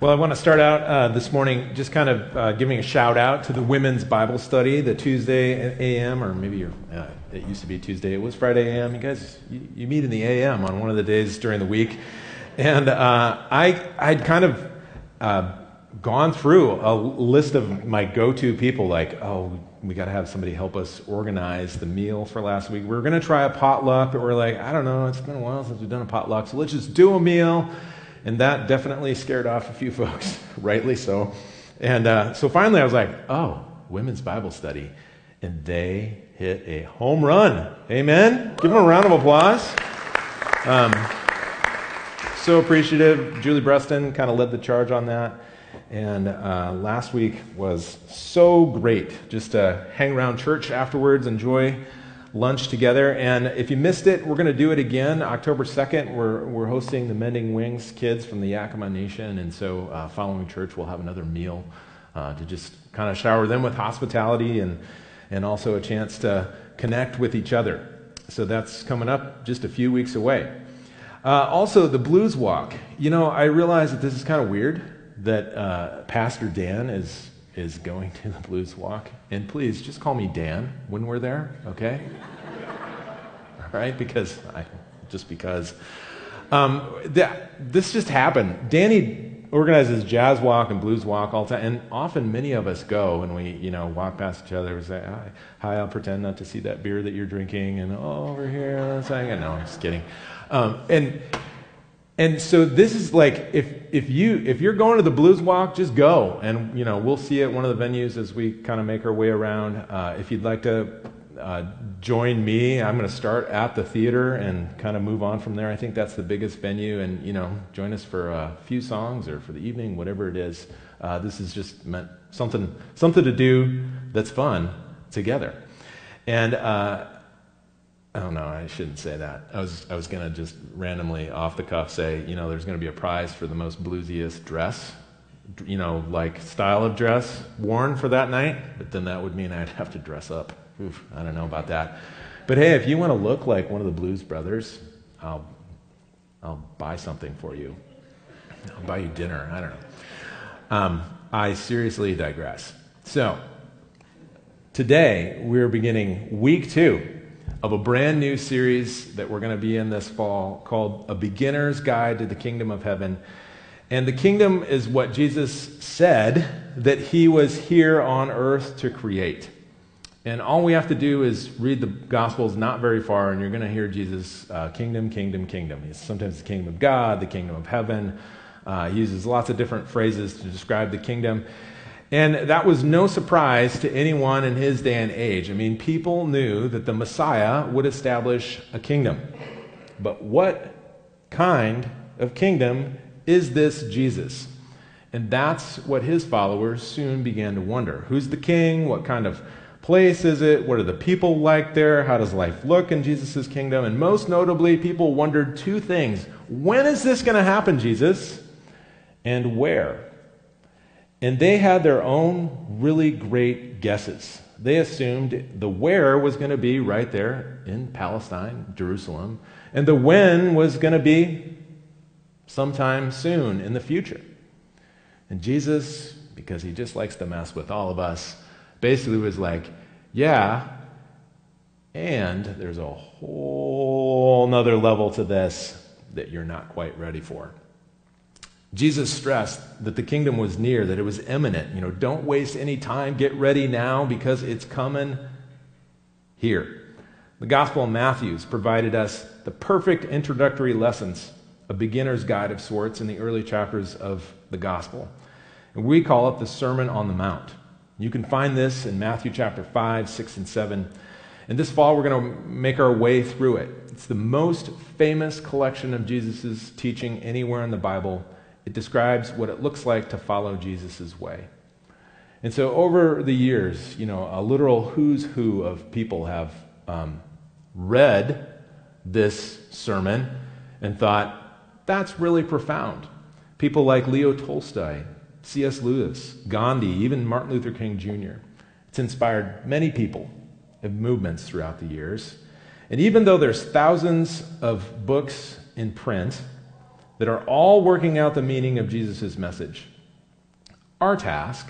Well, I want to start out uh, this morning just kind of uh, giving a shout out to the women's Bible study, the Tuesday AM, or maybe uh, it used to be Tuesday, it was Friday AM. You guys, you, you, meet in the AM on one of the days during the week. And uh, I, I'd kind of uh, gone through a list of my go to people, like, oh, we got to have somebody help us organize the meal for last week. We are going to try a potluck, but we're like, I don't know, it's been a while since we've done a potluck, so let's just do a meal. And that definitely scared off a few folks, rightly so. And uh, so finally I was like, oh, women's Bible study. And they hit a home run. Amen? Give them a round of applause. Um, so appreciative. Julie Breston kind of led the charge on that. And uh, last week was so great just to hang around church afterwards, enjoy lunch together. And if you missed it, we're going to do it again. October 2nd, we're, we're hosting the Mending Wings kids from the Yakama Nation. And so, uh, following church, we'll have another meal uh, to just kind of shower them with hospitality and, and also a chance to connect with each other. So, that's coming up just a few weeks away. Uh, also, the Blues Walk. You know, I realize that this is kind of weird that uh, Pastor Dan is is going to the blues walk. And please just call me Dan when we're there, okay? All right? Because I, just because. Um, that, this just happened. Danny organizes jazz walk and blues walk all the time, and often many of us go and we, you know, walk past each other and say, "Hi, hi I'll pretend not to see that beer that you're drinking," and oh, over here, saying, "No, I'm just kidding." Um, and and so this is like if if you if you're going to the blues walk just go. And you know we'll see you at one of the venues as we kind of make our way around. Uh, if you'd like to uh, join me i'm going to start at the theater and kind of move on from there. I think that's the biggest venue. And you know join us for a few songs or for the evening whatever it is. Uh, this is just meant something something to do that's fun together. And uh, Oh no, I shouldn't say that. I was I was gonna just randomly off the cuff say, you know, there's gonna be a prize for the most bluesiest dress, you know, like style of dress worn for that night. But then that would mean I'd have to dress up. Oof, I don't know about that. But hey, if you want to look like one of the Blues Brothers, I'll I'll buy something for you. I'll buy you dinner. I don't know. Um, I seriously digress. So today we're beginning week two of a brand new series that we're going to be in this fall called A Beginner's Guide to the Kingdom of Heaven. And the kingdom is what Jesus said that he was here on earth to create. And all we have to do is read the Gospels not very far, and you're going to hear Jesus, uh, kingdom, kingdom, kingdom. He's sometimes the kingdom of God, the kingdom of heaven. Uh, he uses lots of different phrases to describe the kingdom. And that was no surprise to anyone in his day and age. I mean, people knew that the Messiah would establish a kingdom. But what kind of kingdom is this Jesus? And that's what his followers soon began to wonder. Who's the king? What kind of place is it? What are the people like there? How does life look in Jesus' kingdom? And most notably, people wondered two things When is this going to happen, Jesus? And where? And they had their own really great guesses. They assumed the where was going to be right there in Palestine, Jerusalem, and the when was going to be sometime soon in the future. And Jesus, because he just likes to mess with all of us, basically was like, yeah, and there's a whole nother level to this that you're not quite ready for. Jesus stressed that the kingdom was near, that it was imminent. You know, don't waste any time. Get ready now because it's coming here. The Gospel of Matthew's provided us the perfect introductory lessons, a beginner's guide of sorts in the early chapters of the Gospel. And we call it the Sermon on the Mount. You can find this in Matthew chapter 5, 6, and 7. And this fall, we're going to make our way through it. It's the most famous collection of Jesus' teaching anywhere in the Bible it describes what it looks like to follow Jesus' way. And so, over the years, you know, a literal who's who of people have um, read this sermon and thought, that's really profound. People like Leo Tolstoy, C.S. Lewis, Gandhi, even Martin Luther King Jr. It's inspired many people and movements throughout the years. And even though there's thousands of books in print, that are all working out the meaning of Jesus' message. Our task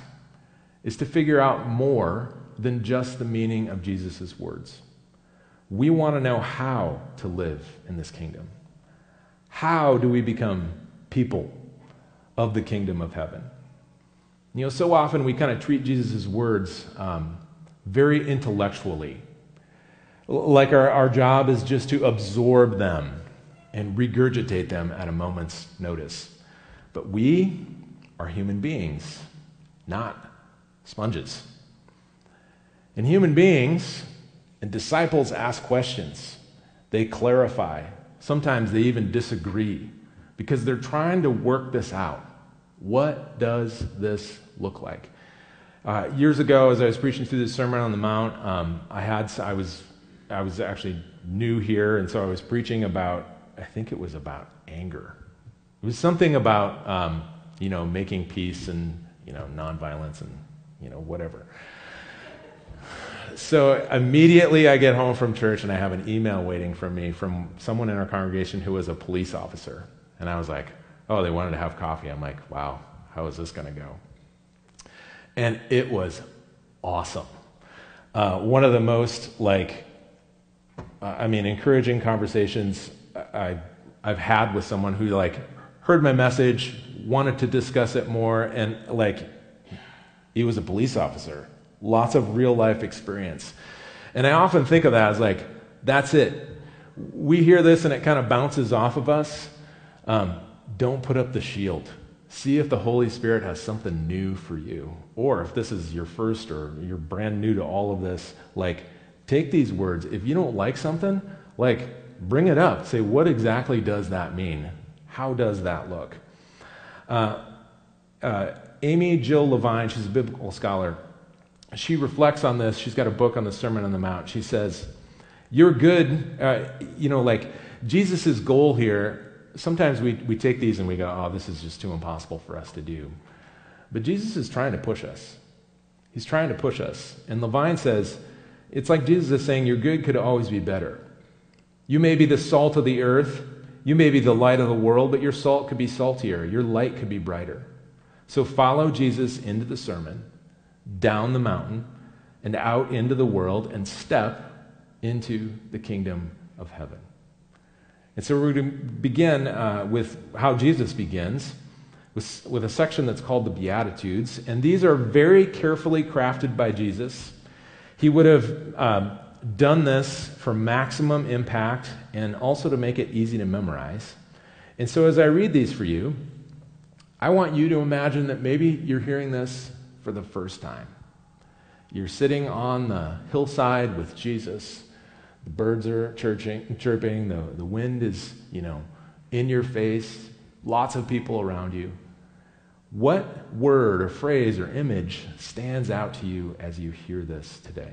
is to figure out more than just the meaning of Jesus' words. We want to know how to live in this kingdom. How do we become people of the kingdom of heaven? You know, so often we kind of treat Jesus' words um, very intellectually. Like our, our job is just to absorb them and regurgitate them at a moment's notice. But we are human beings, not sponges. And human beings and disciples ask questions, they clarify. Sometimes they even disagree because they're trying to work this out. What does this look like? Uh, years ago, as I was preaching through the Sermon on the Mount, um, I had I was I was actually new here, and so I was preaching about I think it was about anger. It was something about um, you know making peace and you know nonviolence and you know whatever. So immediately I get home from church and I have an email waiting for me from someone in our congregation who was a police officer, and I was like, oh, they wanted to have coffee. I'm like, wow, how is this going to go? And it was awesome. Uh, one of the most, like, uh, I mean, encouraging conversations I, I've had with someone who, like, heard my message, wanted to discuss it more, and, like, he was a police officer. Lots of real life experience. And I often think of that as like, that's it. We hear this and it kind of bounces off of us. Um, don't put up the shield. See if the Holy Spirit has something new for you. Or if this is your first or you're brand new to all of this, like, take these words. If you don't like something, like, bring it up. Say, what exactly does that mean? How does that look? Uh, uh, Amy Jill Levine, she's a biblical scholar, she reflects on this. She's got a book on the Sermon on the Mount. She says, You're good. Uh, you know, like Jesus' goal here sometimes we, we take these and we go, oh, this is just too impossible for us to do. But Jesus is trying to push us. He's trying to push us. And Levine says, it's like Jesus is saying, your good could always be better. You may be the salt of the earth, you may be the light of the world, but your salt could be saltier, your light could be brighter. So follow Jesus into the sermon, down the mountain, and out into the world, and step into the kingdom of heaven. And so we're going to begin uh, with how Jesus begins, with, with a section that's called the Beatitudes. And these are very carefully crafted by Jesus. He would have uh, done this for maximum impact and also to make it easy to memorize. And so as I read these for you, I want you to imagine that maybe you're hearing this for the first time. You're sitting on the hillside with Jesus the birds are chirping, chirping the, the wind is, you know, in your face, lots of people around you. What word or phrase or image stands out to you as you hear this today?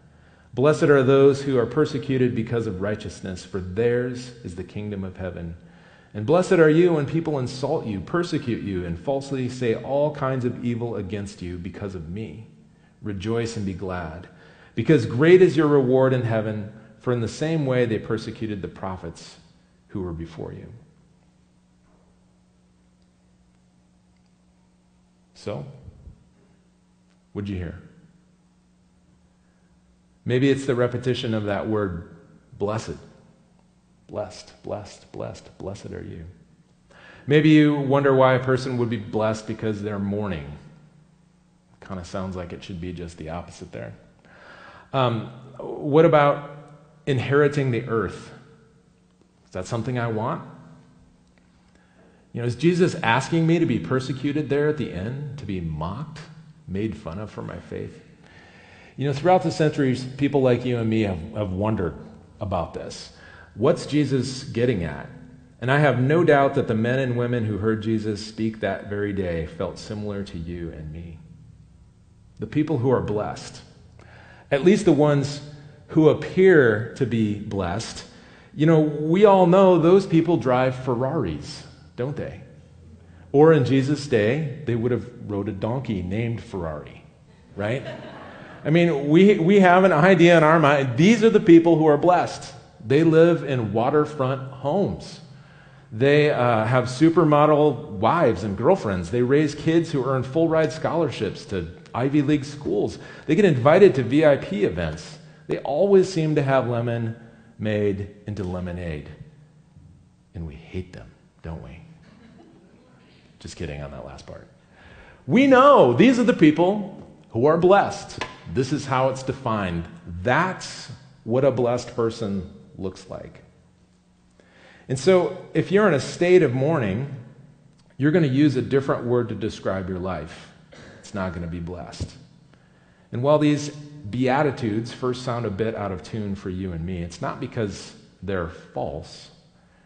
Blessed are those who are persecuted because of righteousness, for theirs is the kingdom of heaven. And blessed are you when people insult you, persecute you, and falsely say all kinds of evil against you because of me. Rejoice and be glad, because great is your reward in heaven, for in the same way they persecuted the prophets who were before you. So, what'd you hear? Maybe it's the repetition of that word, blessed. Blessed, blessed, blessed, blessed are you. Maybe you wonder why a person would be blessed because they're mourning kind of sounds like it should be just the opposite there. Um, what about inheriting the earth? Is that something I want? You know, is Jesus asking me to be persecuted there at the end, to be mocked, made fun of for my faith? You know, throughout the centuries, people like you and me have, have wondered about this. What's Jesus getting at? And I have no doubt that the men and women who heard Jesus speak that very day felt similar to you and me. The people who are blessed, at least the ones who appear to be blessed, you know, we all know those people drive Ferraris, don't they? Or in Jesus' day, they would have rode a donkey named Ferrari, right? I mean, we, we have an idea in our mind. These are the people who are blessed. They live in waterfront homes. They uh, have supermodel wives and girlfriends. They raise kids who earn full ride scholarships to Ivy League schools. They get invited to VIP events. They always seem to have lemon made into lemonade. And we hate them, don't we? Just kidding on that last part. We know these are the people who are blessed. This is how it's defined. That's what a blessed person looks like. And so, if you're in a state of mourning, you're going to use a different word to describe your life. It's not going to be blessed. And while these Beatitudes first sound a bit out of tune for you and me, it's not because they're false,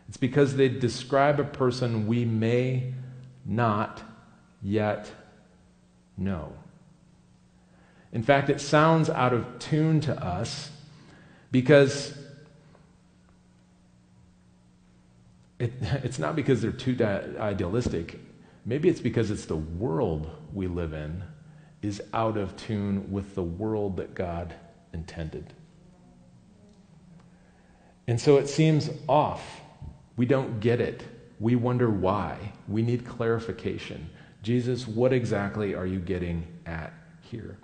it's because they describe a person we may not yet know. In fact, it sounds out of tune to us because it, it's not because they're too idealistic. Maybe it's because it's the world we live in is out of tune with the world that God intended. And so it seems off. We don't get it. We wonder why. We need clarification. Jesus, what exactly are you getting at here?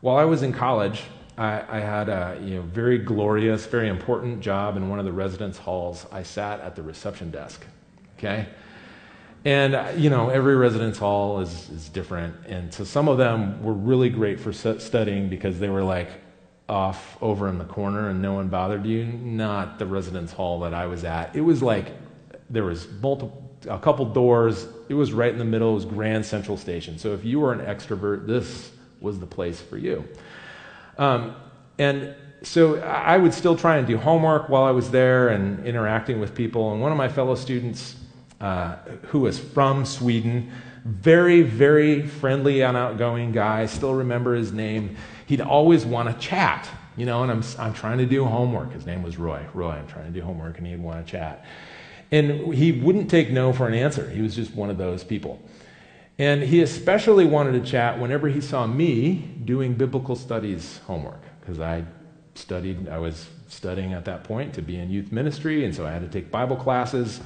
While I was in college, I, I, had a you know, very glorious, very important job in one of the residence halls. I sat at the reception desk. Okay? And, uh, you know, every residence hall is, is different. And so some of them were really great for studying because they were like off over in the corner and no one bothered you. Not the residence hall that I was at. It was like there was multiple, a couple doors. It was right in the middle. It was Grand Central Station. So if you were an extrovert, this was the place for you. Um, and so I would still try and do homework while I was there and interacting with people. And one of my fellow students uh, who was from Sweden. Very, very friendly and outgoing guy. Still remember his name. He'd always want to chat, you know, and I'm, I'm trying to do homework. His name was Roy. Roy, I'm trying to do homework, and he'd want to chat. And he wouldn't take no for an answer. He was just one of those people. And he especially wanted to chat whenever he saw me doing biblical studies homework, because I studied, I was studying at that point to be in youth ministry, and so I had to take Bible classes.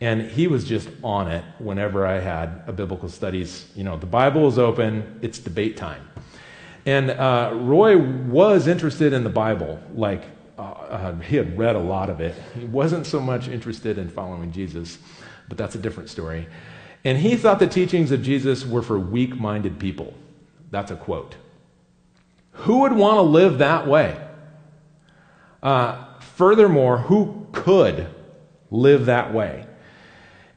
And he was just on it whenever I had a biblical studies. You know, the Bible is open, it's debate time. And uh, Roy was interested in the Bible. Like, uh, uh, he had read a lot of it. He wasn't so much interested in following Jesus, but that's a different story. And he thought the teachings of Jesus were for weak minded people. That's a quote. Who would want to live that way? Uh, furthermore, who could live that way?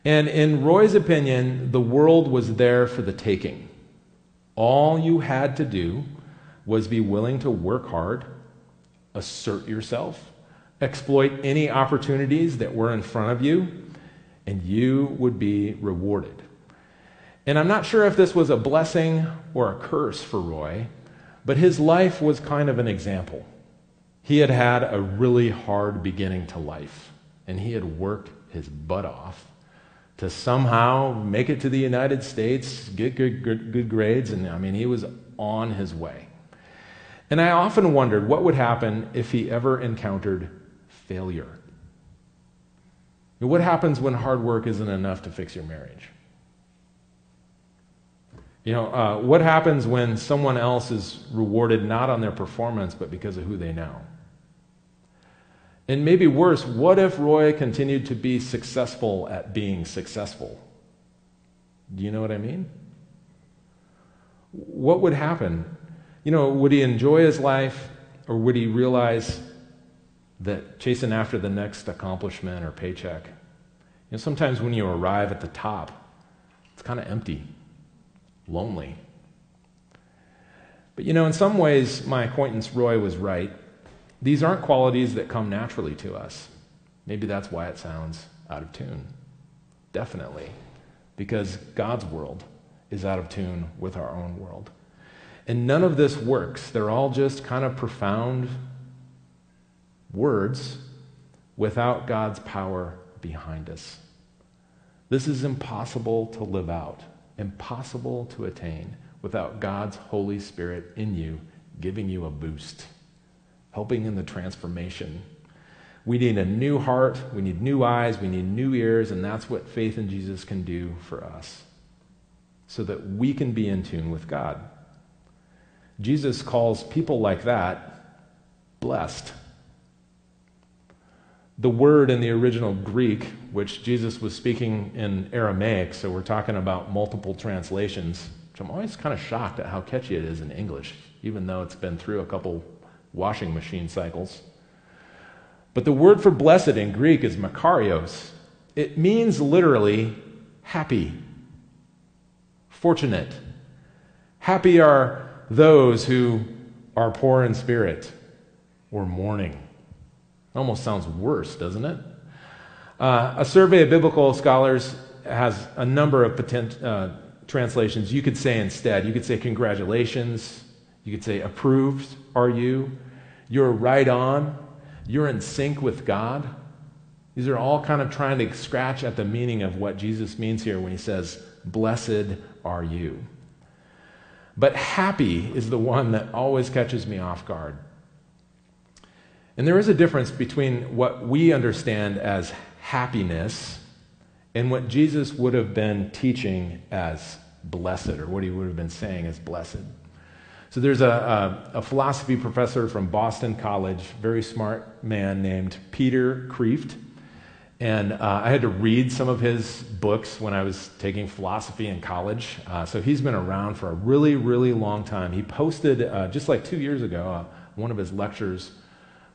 And in Roy's opinion, the world was there for the taking. All you had to do was be willing to work hard, assert yourself, exploit any opportunities that were in front of you, and you would be rewarded. And I'm not sure if this was a blessing or a curse for Roy, but his life was kind of an example. He had had a really hard beginning to life, and he had worked his butt off to somehow make it to the United States, get good, good, good grades, and I mean, he was on his way. And I often wondered what would happen if he ever encountered failure. What happens when hard work isn't enough to fix your marriage? You know, uh, what happens when someone else is rewarded not on their performance, but because of who they know? And maybe worse, what if Roy continued to be successful at being successful? Do you know what I mean? What would happen? You know, would he enjoy his life or would he realize that chasing after the next accomplishment or paycheck? You know, sometimes when you arrive at the top, it's kind of empty, lonely. But you know, in some ways, my acquaintance Roy was right. These aren't qualities that come naturally to us. Maybe that's why it sounds out of tune. Definitely. Because God's world is out of tune with our own world. And none of this works. They're all just kind of profound words without God's power behind us. This is impossible to live out, impossible to attain without God's Holy Spirit in you, giving you a boost, helping in the transformation. We need a new heart, we need new eyes, we need new ears, and that's what faith in Jesus can do for us so that we can be in tune with God. Jesus calls people like that blessed. The word in the original Greek, which Jesus was speaking in Aramaic, so we're talking about multiple translations, which I'm always kind of shocked at how catchy it is in English, even though it's been through a couple washing machine cycles. But the word for blessed in Greek is makarios. It means literally happy, fortunate. Happy are those who are poor in spirit or mourning. Almost sounds worse, doesn't it? Uh, a survey of biblical scholars has a number of potent, uh, translations. You could say instead, you could say congratulations. You could say approved are you. You're right on. You're in sync with God. These are all kind of trying to scratch at the meaning of what Jesus means here when he says, Blessed are you. But happy is the one that always catches me off guard. And there is a difference between what we understand as happiness and what Jesus would have been teaching as blessed, or what he would have been saying as blessed. So there's a, a, a philosophy professor from Boston College, very smart man named Peter Kreeft. And uh, I had to read some of his books when I was taking philosophy in college. Uh, so he's been around for a really, really long time. He posted, uh, just like two years ago, uh, one of his lectures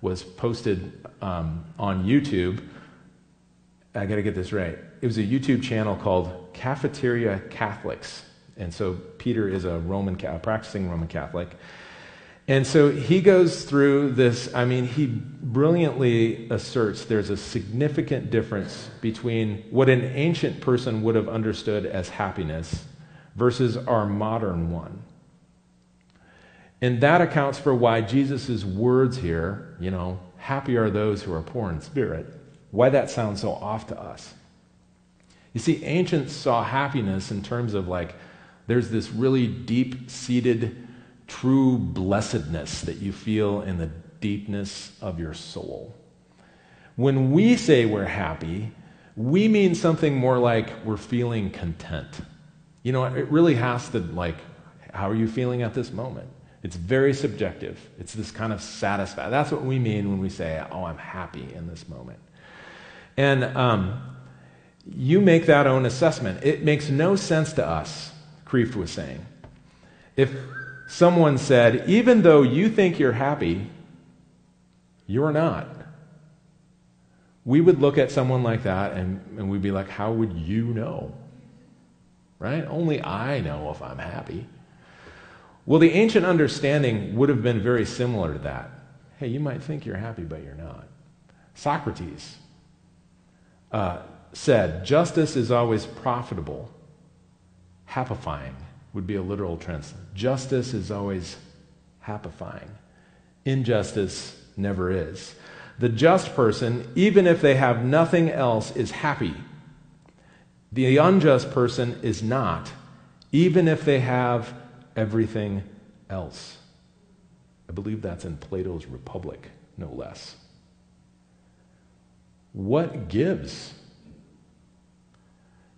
was posted um, on YouTube. I got to get this right. It was a YouTube channel called Cafeteria Catholics. And so Peter is a Roman, a practicing Roman Catholic. And so he goes through this. I mean, he brilliantly asserts there's a significant difference between what an ancient person would have understood as happiness versus our modern one. And that accounts for why Jesus' words here, you know, happy are those who are poor in spirit, why that sounds so off to us. You see, ancients saw happiness in terms of like, there's this really deep seated true blessedness that you feel in the deepness of your soul. When we say we're happy, we mean something more like we're feeling content. You know, it really has to, like, how are you feeling at this moment? It's very subjective. It's this kind of satisfied. That's what we mean when we say, oh, I'm happy in this moment. And um, you make that own assessment. It makes no sense to us, Kreeft was saying. If someone said, even though you think you're happy, you're not. We would look at someone like that and, and we'd be like, how would you know? Right? Only I know if I'm happy. Well, the ancient understanding would have been very similar to that. Hey, you might think you're happy, but you're not. Socrates uh, said, Justice is always profitable, happifying, would be a literal translation. Justice is always happifying, injustice never is. The just person, even if they have nothing else, is happy. The unjust person is not, even if they have everything else. I believe that's in Plato's Republic, no less. What gives?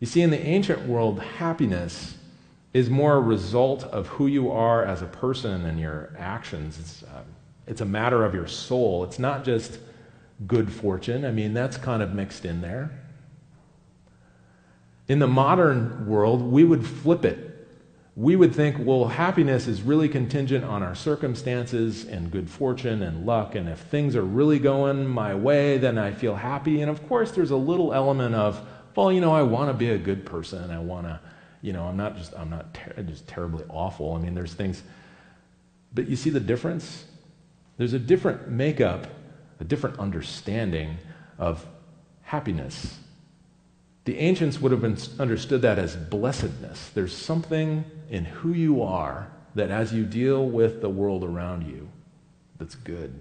You see, in the ancient world, happiness is more a result of who you are as a person and your actions. It's, uh, it's a matter of your soul. It's not just good fortune. I mean, that's kind of mixed in there. In the modern world, we would flip it. We would think, well, happiness is really contingent on our circumstances and good fortune and luck. And if things are really going my way, then I feel happy. And of course, there's a little element of, well, you know, I want to be a good person. I want to you know, I'm not just, I'm not ter- just terribly awful. I mean, there's things, but you see the difference? There's a different makeup, a different understanding of happiness The ancients would have understood that as blessedness. There's something in who you are that as you deal with the world around you, that's good.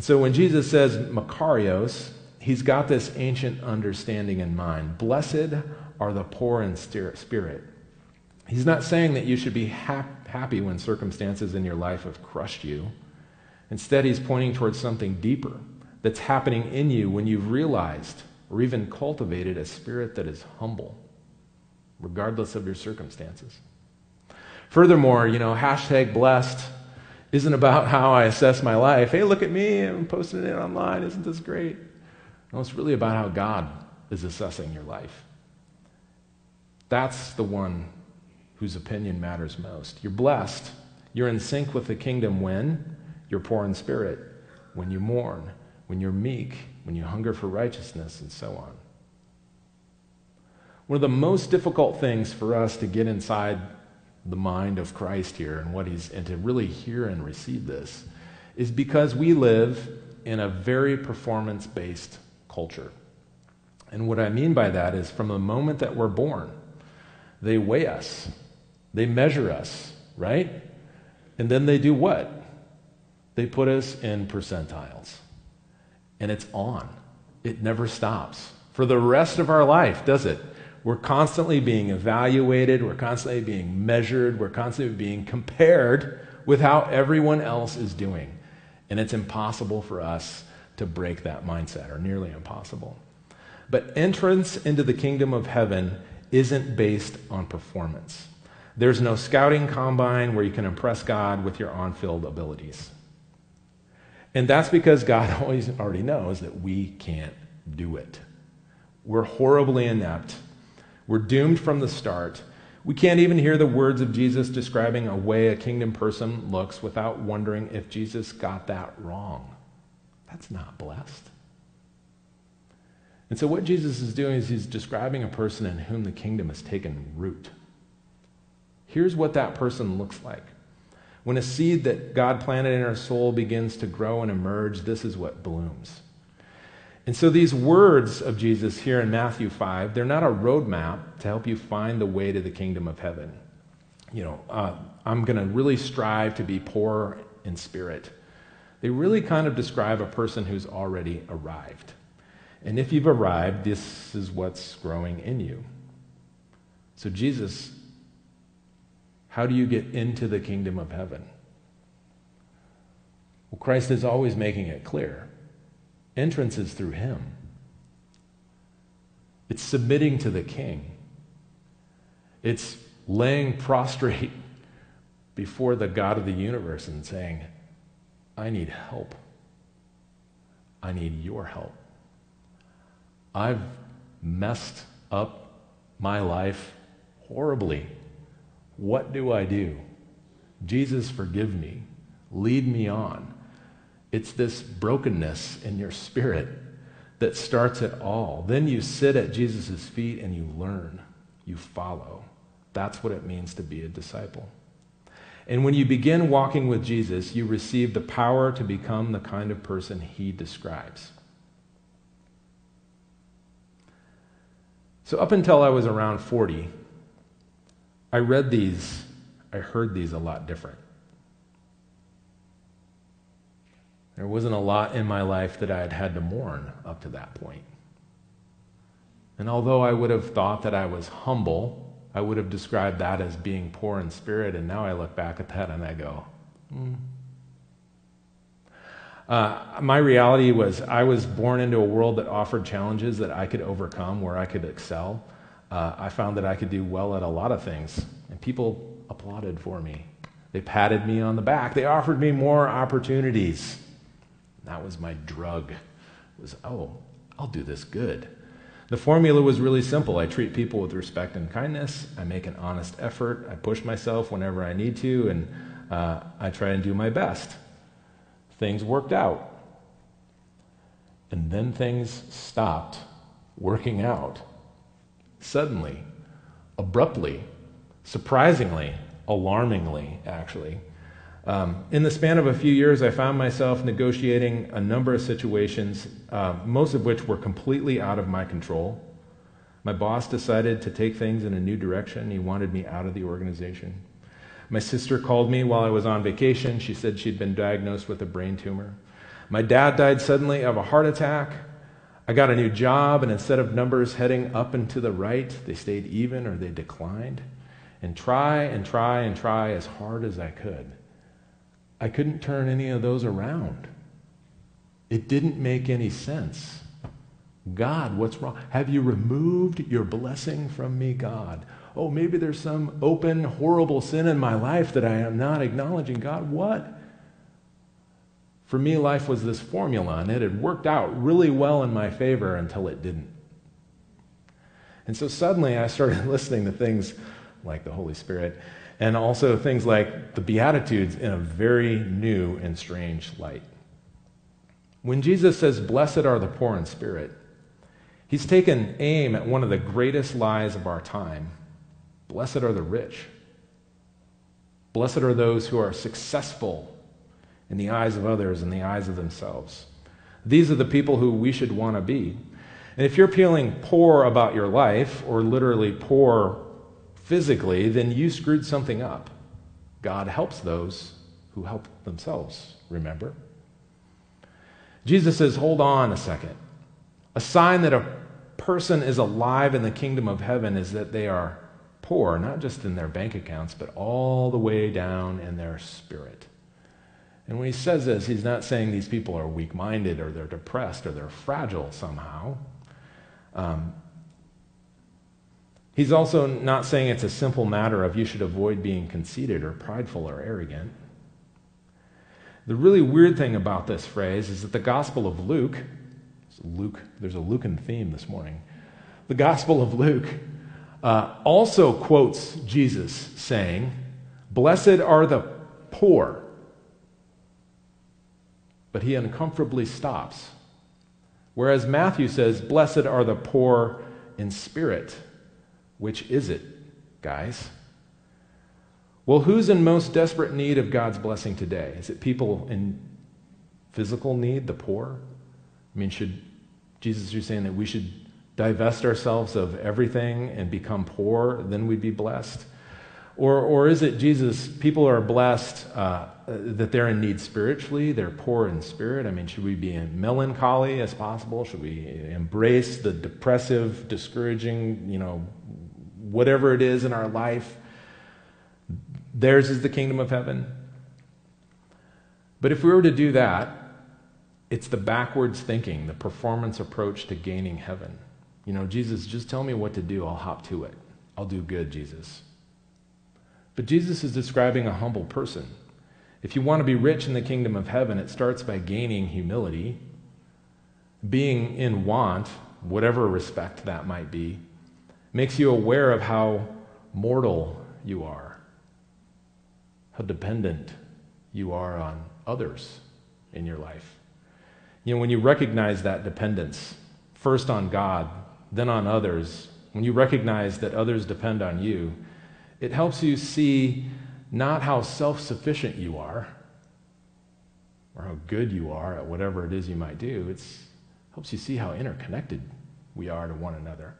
So when Jesus says Makarios, he's got this ancient understanding in mind. Blessed are the poor in spirit. He's not saying that you should be hap- happy when circumstances in your life have crushed you. Instead, he's pointing towards something deeper that's happening in you when you've realized or even cultivated a spirit that is humble, regardless of your circumstances. Furthermore, you know, hashtag blessed isn't about how I assess my life. Hey, look at me, I'm posting it online. Isn't this great? No, it's really about how God is assessing your life. That's the one whose opinion matters most. You're blessed. You're in sync with the kingdom when you're poor in spirit, when you mourn, when you're meek, when you hunger for righteousness, and so on. One of the most difficult things for us to get inside the mind of Christ here and what he's and to really hear and receive this is because we live in a very performance based culture. And what I mean by that is from the moment that we're born, they weigh us, they measure us, right? And then they do what? They put us in percentiles. And it's on, it never stops. For the rest of our life, does it? We're constantly being evaluated, we're constantly being measured, we're constantly being compared with how everyone else is doing. And it's impossible for us to break that mindset, or nearly impossible. But entrance into the kingdom of heaven isn't based on performance. There's no scouting combine where you can impress God with your on field abilities. And that's because God always already knows that we can't do it. We're horribly inept we're doomed from the start. We can't even hear the words of Jesus describing a way a kingdom person looks without wondering if Jesus got that wrong. That's not blessed. And so, what Jesus is doing is he's describing a person in whom the kingdom has taken root. Here's what that person looks like. When a seed that God planted in our soul begins to grow and emerge, this is what blooms. And so these words of Jesus here in Matthew 5, they're not a roadmap to help you find the way to the kingdom of heaven. You know, uh, I'm going to really strive to be poor in spirit. They really kind of describe a person who's already arrived. And if you've arrived, this is what's growing in you. So, Jesus, how do you get into the kingdom of heaven? Well, Christ is always making it clear. Entrance is through him. It's submitting to the king. It's laying prostrate before the God of the universe and saying, I need help. I need your help. I've messed up my life horribly. What do I do? Jesus, forgive me. Lead me on. It's this brokenness in your spirit that starts it all. Then you sit at Jesus' feet and you learn, you follow. That's what it means to be a disciple. And when you begin walking with Jesus, you receive the power to become the kind of person he describes. So, up until I was around 40, I read these, I heard these a lot different. There wasn't a lot in my life that I had had to mourn up to that point. And although I would have thought that I was humble, I would have described that as being poor in spirit. And now I look back at that and I go, hmm. Uh, my reality was I was born into a world that offered challenges that I could overcome, where I could excel. Uh, I found that I could do well at a lot of things, and people applauded for me. They patted me on the back. They offered me more opportunities. That was my drug. It was, oh, I'll do this good. The formula was really simple. I treat people with respect and kindness. I make an honest effort. I push myself whenever I need to, and uh, I try and do my best. Things worked out. And then things stopped working out. Suddenly, abruptly, surprisingly, alarmingly, actually. Um, in the span of a few years, I found myself negotiating a number of situations, uh, most of which were completely out of my control. My boss decided to take things in a new direction. He wanted me out of the organization. My sister called me while I was on vacation. She said she'd been diagnosed with a brain tumor. My dad died suddenly of a heart attack. I got a new job, and instead of numbers heading up and to the right, they stayed even or they declined. And try and try and try as hard as I could. I couldn't turn any of those around. It didn't make any sense. God, what's wrong? Have you removed your blessing from me, God? Oh, maybe there's some open, horrible sin in my life that I am not acknowledging. God, what? For me, life was this formula, and it had worked out really well in my favor until it didn't. And so suddenly I started listening to things like the Holy Spirit and also things like the Beatitudes in a very new and strange light. When Jesus says, Blessed are the poor in spirit, he's taken aim at one of the greatest lies of our time. Blessed are the rich. Blessed are those who are successful in the eyes of others, in the eyes of themselves. These are the people who we should want to be. And if you're feeling poor about your life, or literally poor physically, then you screwed something up. God helps those who help themselves, remember? Jesus says, hold on a second. A sign that a person is alive in the kingdom of heaven is that they are poor, not just in their bank accounts, but all the way down in their spirit. And when he says this, he's not saying these people are weak minded or they're depressed or they're fragile somehow. Um, he's also not saying it's a simple matter of you should avoid being conceited or prideful or arrogant. The really weird thing about this phrase is that the Gospel of Luke, Luke, there's a Lucan theme this morning. The Gospel of Luke uh, also quotes Jesus saying, Blessed are the poor but he uncomfortably stops. Whereas Matthew says, Blessed are the poor in spirit. Which is it, guys? Well, who's in most desperate need of God's blessing today? Is it people in physical need, the poor? I mean, should Jesus, you're saying that we should divest ourselves of everything and become poor, then we'd be blessed? Or, or is it Jesus, people are blessed uh, Uh, that they're in need spiritually, they're poor in spirit? I mean, should we be in melancholy as possible? Should we embrace the depressive, discouraging, you know, whatever it is in our life? Theirs is the kingdom of heaven. But if we were to do that, it's the backwards thinking, the performance approach to gaining heaven. You know, Jesus, just tell me what to do, I'll hop to it. I'll do good, Jesus. But Jesus is describing a humble person. If you want to be rich in the kingdom of heaven, it starts by gaining humility, being in want, whatever respect that might be, makes you aware of how mortal you are, how dependent you are on others in your life. You know, when you recognize that dependence, first on God, then on others, when you recognize that others depend on you, it helps you see not how self sufficient you are or how good you are at whatever it is you might do. It helps you see how interconnected we are to one another.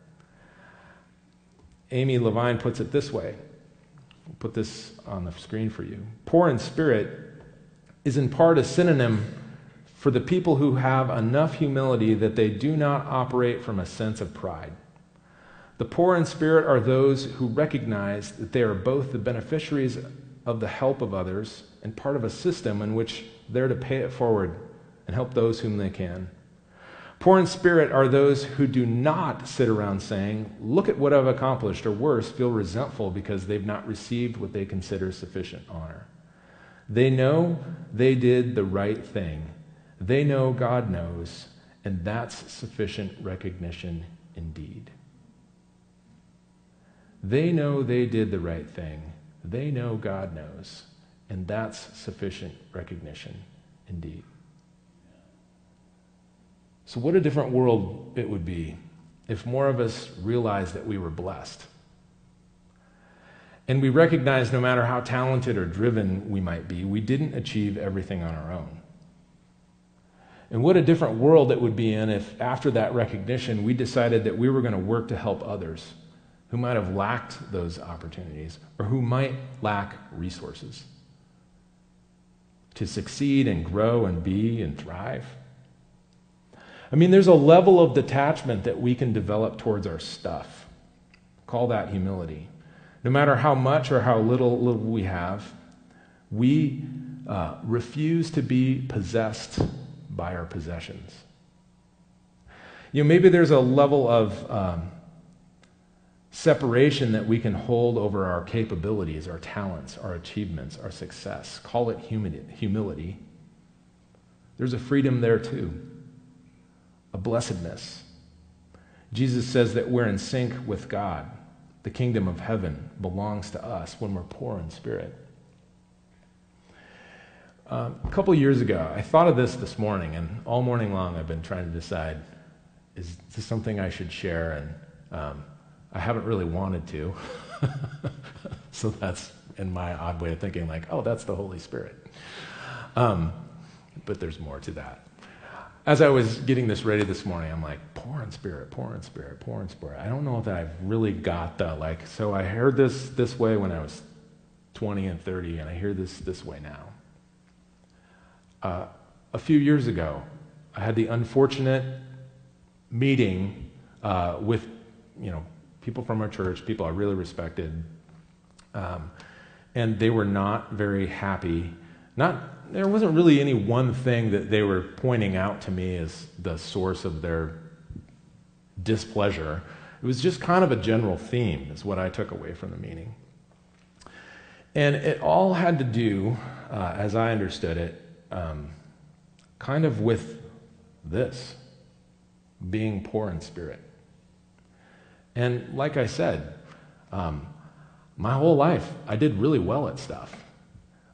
Amy Levine puts it this way. I'll put this on the screen for you. Poor in spirit is in part a synonym for the people who have enough humility that they do not operate from a sense of pride. The poor in spirit are those who recognize that they are both the beneficiaries of the help of others and part of a system in which they're to pay it forward and help those whom they can. Poor in spirit are those who do not sit around saying, Look at what I've accomplished, or worse, feel resentful because they've not received what they consider sufficient honor. They know they did the right thing. They know God knows, and that's sufficient recognition indeed. They know they did the right thing. They know God knows. And that's sufficient recognition indeed. So, what a different world it would be if more of us realized that we were blessed. And we recognize no matter how talented or driven we might be, we didn't achieve everything on our own. And what a different world it would be in if, after that recognition, we decided that we were going to work to help others who might have lacked those opportunities or who might lack resources to succeed and grow and be and thrive. I mean, there's a level of detachment that we can develop towards our stuff. Call that humility. No matter how much or how little, little we have, we uh, refuse to be possessed by our possessions. You know, maybe there's a level of um, separation that we can hold over our capabilities, our talents, our achievements, our success. Call it humility. There's a freedom there too, a blessedness. Jesus says that we're in sync with God. The kingdom of heaven belongs to us when we're poor in spirit. Um, a couple years ago, I thought of this this morning, and all morning long I've been trying to decide is this something I should share? And um, I haven't really wanted to. so that's in my odd way of thinking, like, oh, that's the Holy Spirit. Um, but there's more to that. As I was getting this ready this morning, I'm like, poor in spirit, poor in spirit, poor in spirit. I don't know that I've really got the, like, so I heard this this way when I was 20 and 30, and I hear this this way now. Uh, a few years ago, I had the unfortunate meeting uh, with, you know, people from our church, people I really respected, um, and they were not very happy. Not there wasn't really any one thing that they were pointing out to me as the source of their displeasure. It was just kind of a general theme, is what I took away from the meeting. And it all had to do, uh, as I understood it, um, kind of with this being poor in spirit. And like I said, um, my whole life, I did really well at stuff.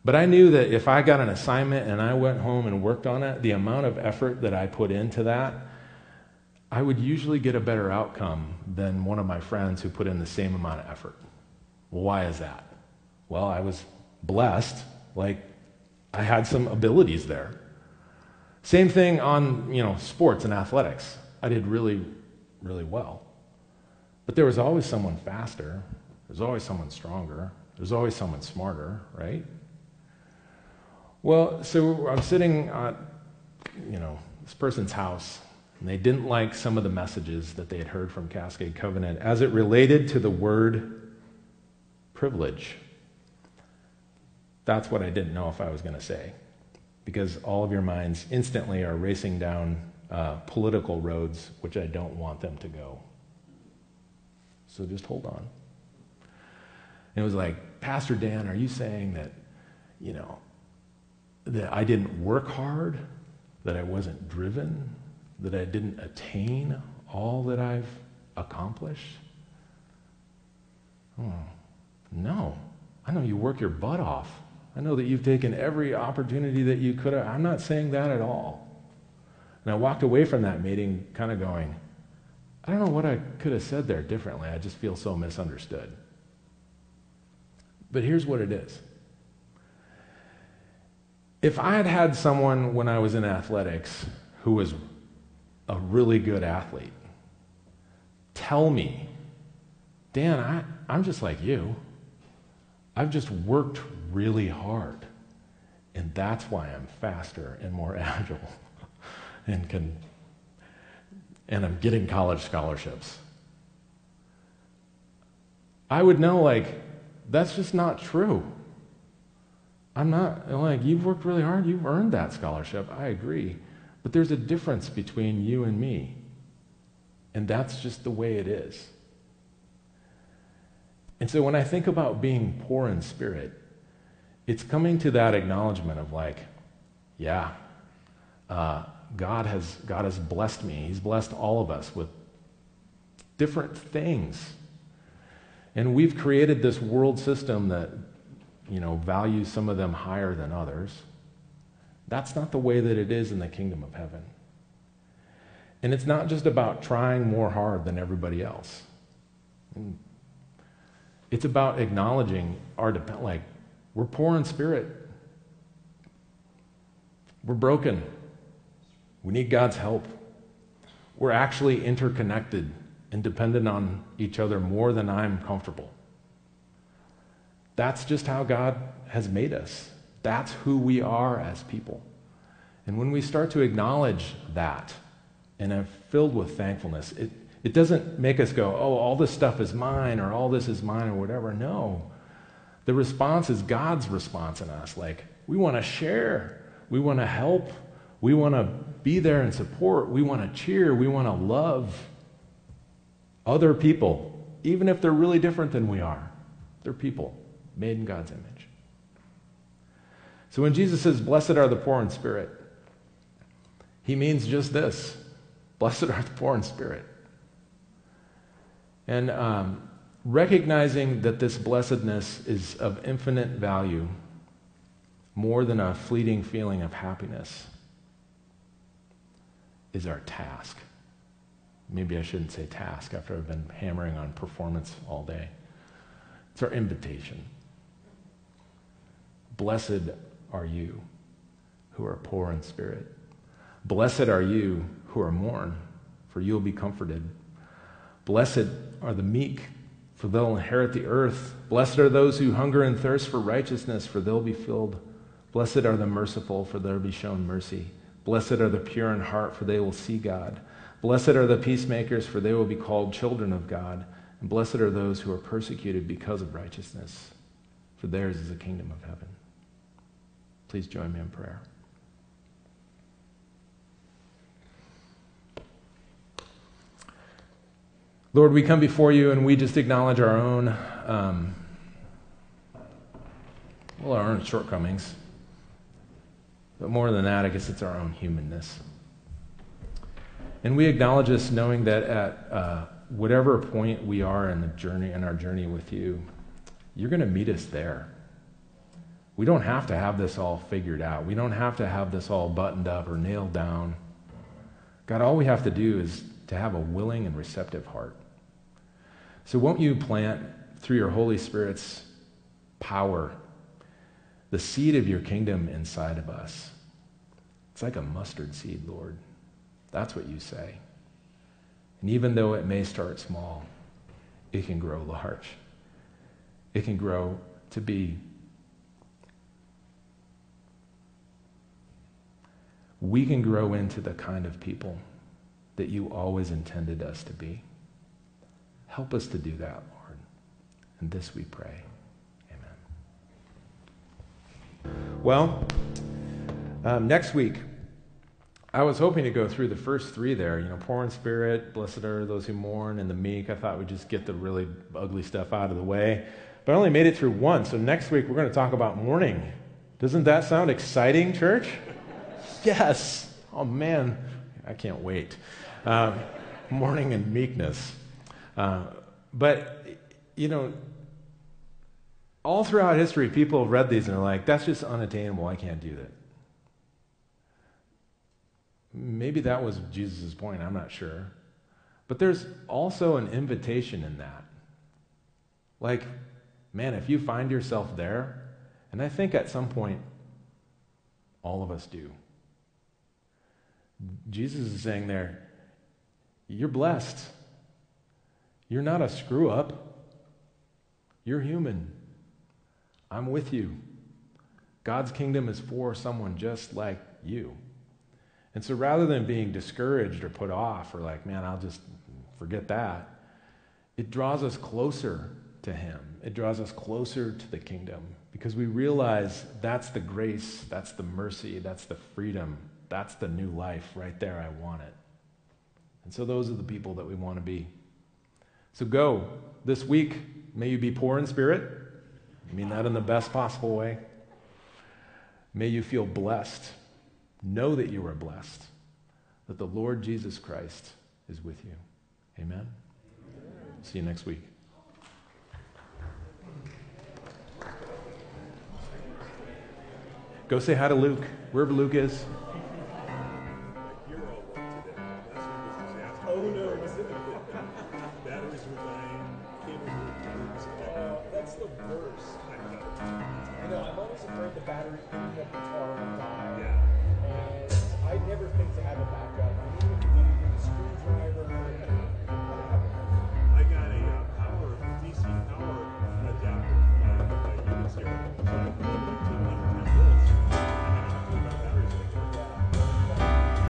But I knew that if I got an assignment and I went home and worked on it, the amount of effort that I put into that, I would usually get a better outcome than one of my friends who put in the same amount of effort. Why is that? Well, I was blessed, like I had some abilities there. Same thing on, you know, sports and athletics. I did really, really well. But there was always someone faster. There's always someone stronger. There's always someone smarter, right? Well, so I'm sitting at, you know, this person's house, and they didn't like some of the messages that they had heard from Cascade Covenant as it related to the word privilege. That's what I didn't know if I was going to say, because all of your minds instantly are racing down uh, political roads, which I don't want them to go. So just hold on. And it was like, Pastor Dan, are you saying that, you know, that I didn't work hard, that I wasn't driven, that I didn't attain all that I've accomplished? Oh, no. I know you work your butt off. I know that you've taken every opportunity that you could have. I'm not saying that at all. And I walked away from that meeting kind of going, I don't know what I could have said there differently. I just feel so misunderstood. But here's what it is. If I had had someone when I was in athletics who was a really good athlete tell me, Dan, I, I'm just like you. I've just worked really hard. And that's why I'm faster and more agile and can and I'm getting college scholarships. I would know, like, that's just not true. I'm not, like, you've worked really hard, you've earned that scholarship. I agree. But there's a difference between you and me. And that's just the way it is. And so when I think about being poor in spirit, it's coming to that acknowledgement of, like, yeah, uh, God has, God has blessed me. He's blessed all of us with different things. And we've created this world system that, you know, values some of them higher than others. That's not the way that it is in the kingdom of heaven. And it's not just about trying more hard than everybody else. It's about acknowledging our depend like we're poor in spirit. We're broken. We need God's help. We're actually interconnected and dependent on each other more than I'm comfortable. That's just how God has made us. That's who we are as people. And when we start to acknowledge that and are filled with thankfulness, it, it doesn't make us go, oh, all this stuff is mine or all this is mine or whatever. No. The response is God's response in us. Like, we want to share, we want to help, we want to be there and support, we want to cheer, we want to love other people, even if they're really different than we are. They're people made in God's image. So when Jesus says, Blessed are the poor in spirit, he means just this Blessed are the poor in spirit. And um, recognizing that this blessedness is of infinite value, more than a fleeting feeling of happiness, is our task. Maybe I shouldn't say task after I've been hammering on performance all day. It's our invitation. Blessed are you who are poor in spirit. Blessed are you who are mourn, for you'll be comforted. Blessed are the meek, for they'll inherit the earth. Blessed are those who hunger and thirst for righteousness, for they'll be filled. Blessed are the merciful, for they'll be shown mercy. Blessed are the pure in heart, for they will see God. Blessed are the peacemakers, for they will be called children of God. And blessed are those who are persecuted because of righteousness, for theirs is the kingdom of heaven. Please join me in prayer. Lord, we come before you and we just acknowledge our own, um, well, our own shortcomings. But more than that, I guess it's our own humanness. And we acknowledge this knowing that at uh, whatever point we are in the journey, in our journey with you, you're going to meet us there. We don't have to have this all figured out. We don't have to have this all buttoned up or nailed down. God, all we have to do is to have a willing and receptive heart. So, won't you plant through your Holy Spirit's power the seed of your kingdom inside of us? It's like a mustard seed, Lord. That's what you say. And even though it may start small, it can grow large. It can grow to be. We can grow into the kind of people that you always intended us to be. Help us to do that, Lord. And this we pray. Amen. Well, um, next week, I was hoping to go through the first three there. You know, poor in spirit, blessed are those who mourn, and the meek. I thought we'd just get the really ugly stuff out of the way. But I only made it through one. So next week, we're going to talk about mourning. Doesn't that sound exciting, church? yes. Oh, man. I can't wait. Um, mourning and meekness. Uh, but, you know, all throughout history, people have read these and are like, that's just unattainable. I can't do that. Maybe that was Jesus' point. I'm not sure. But there's also an invitation in that. Like, man, if you find yourself there, and I think at some point, all of us do. Jesus is saying there, you're blessed. You're not a screw up. You're human. I'm with you. God's kingdom is for someone just like you. And so rather than being discouraged or put off or like, man, I'll just forget that, it draws us closer to Him. It draws us closer to the kingdom because we realize that's the grace, that's the mercy, that's the freedom, that's the new life right there. I want it. And so those are the people that we want to be. So go this week. May you be poor in spirit. I mean that in the best possible way. May you feel blessed. Know that you are blessed, that the Lord Jesus Christ is with you. Amen. Amen. See you next week. Go say hi to Luke, wherever Luke is.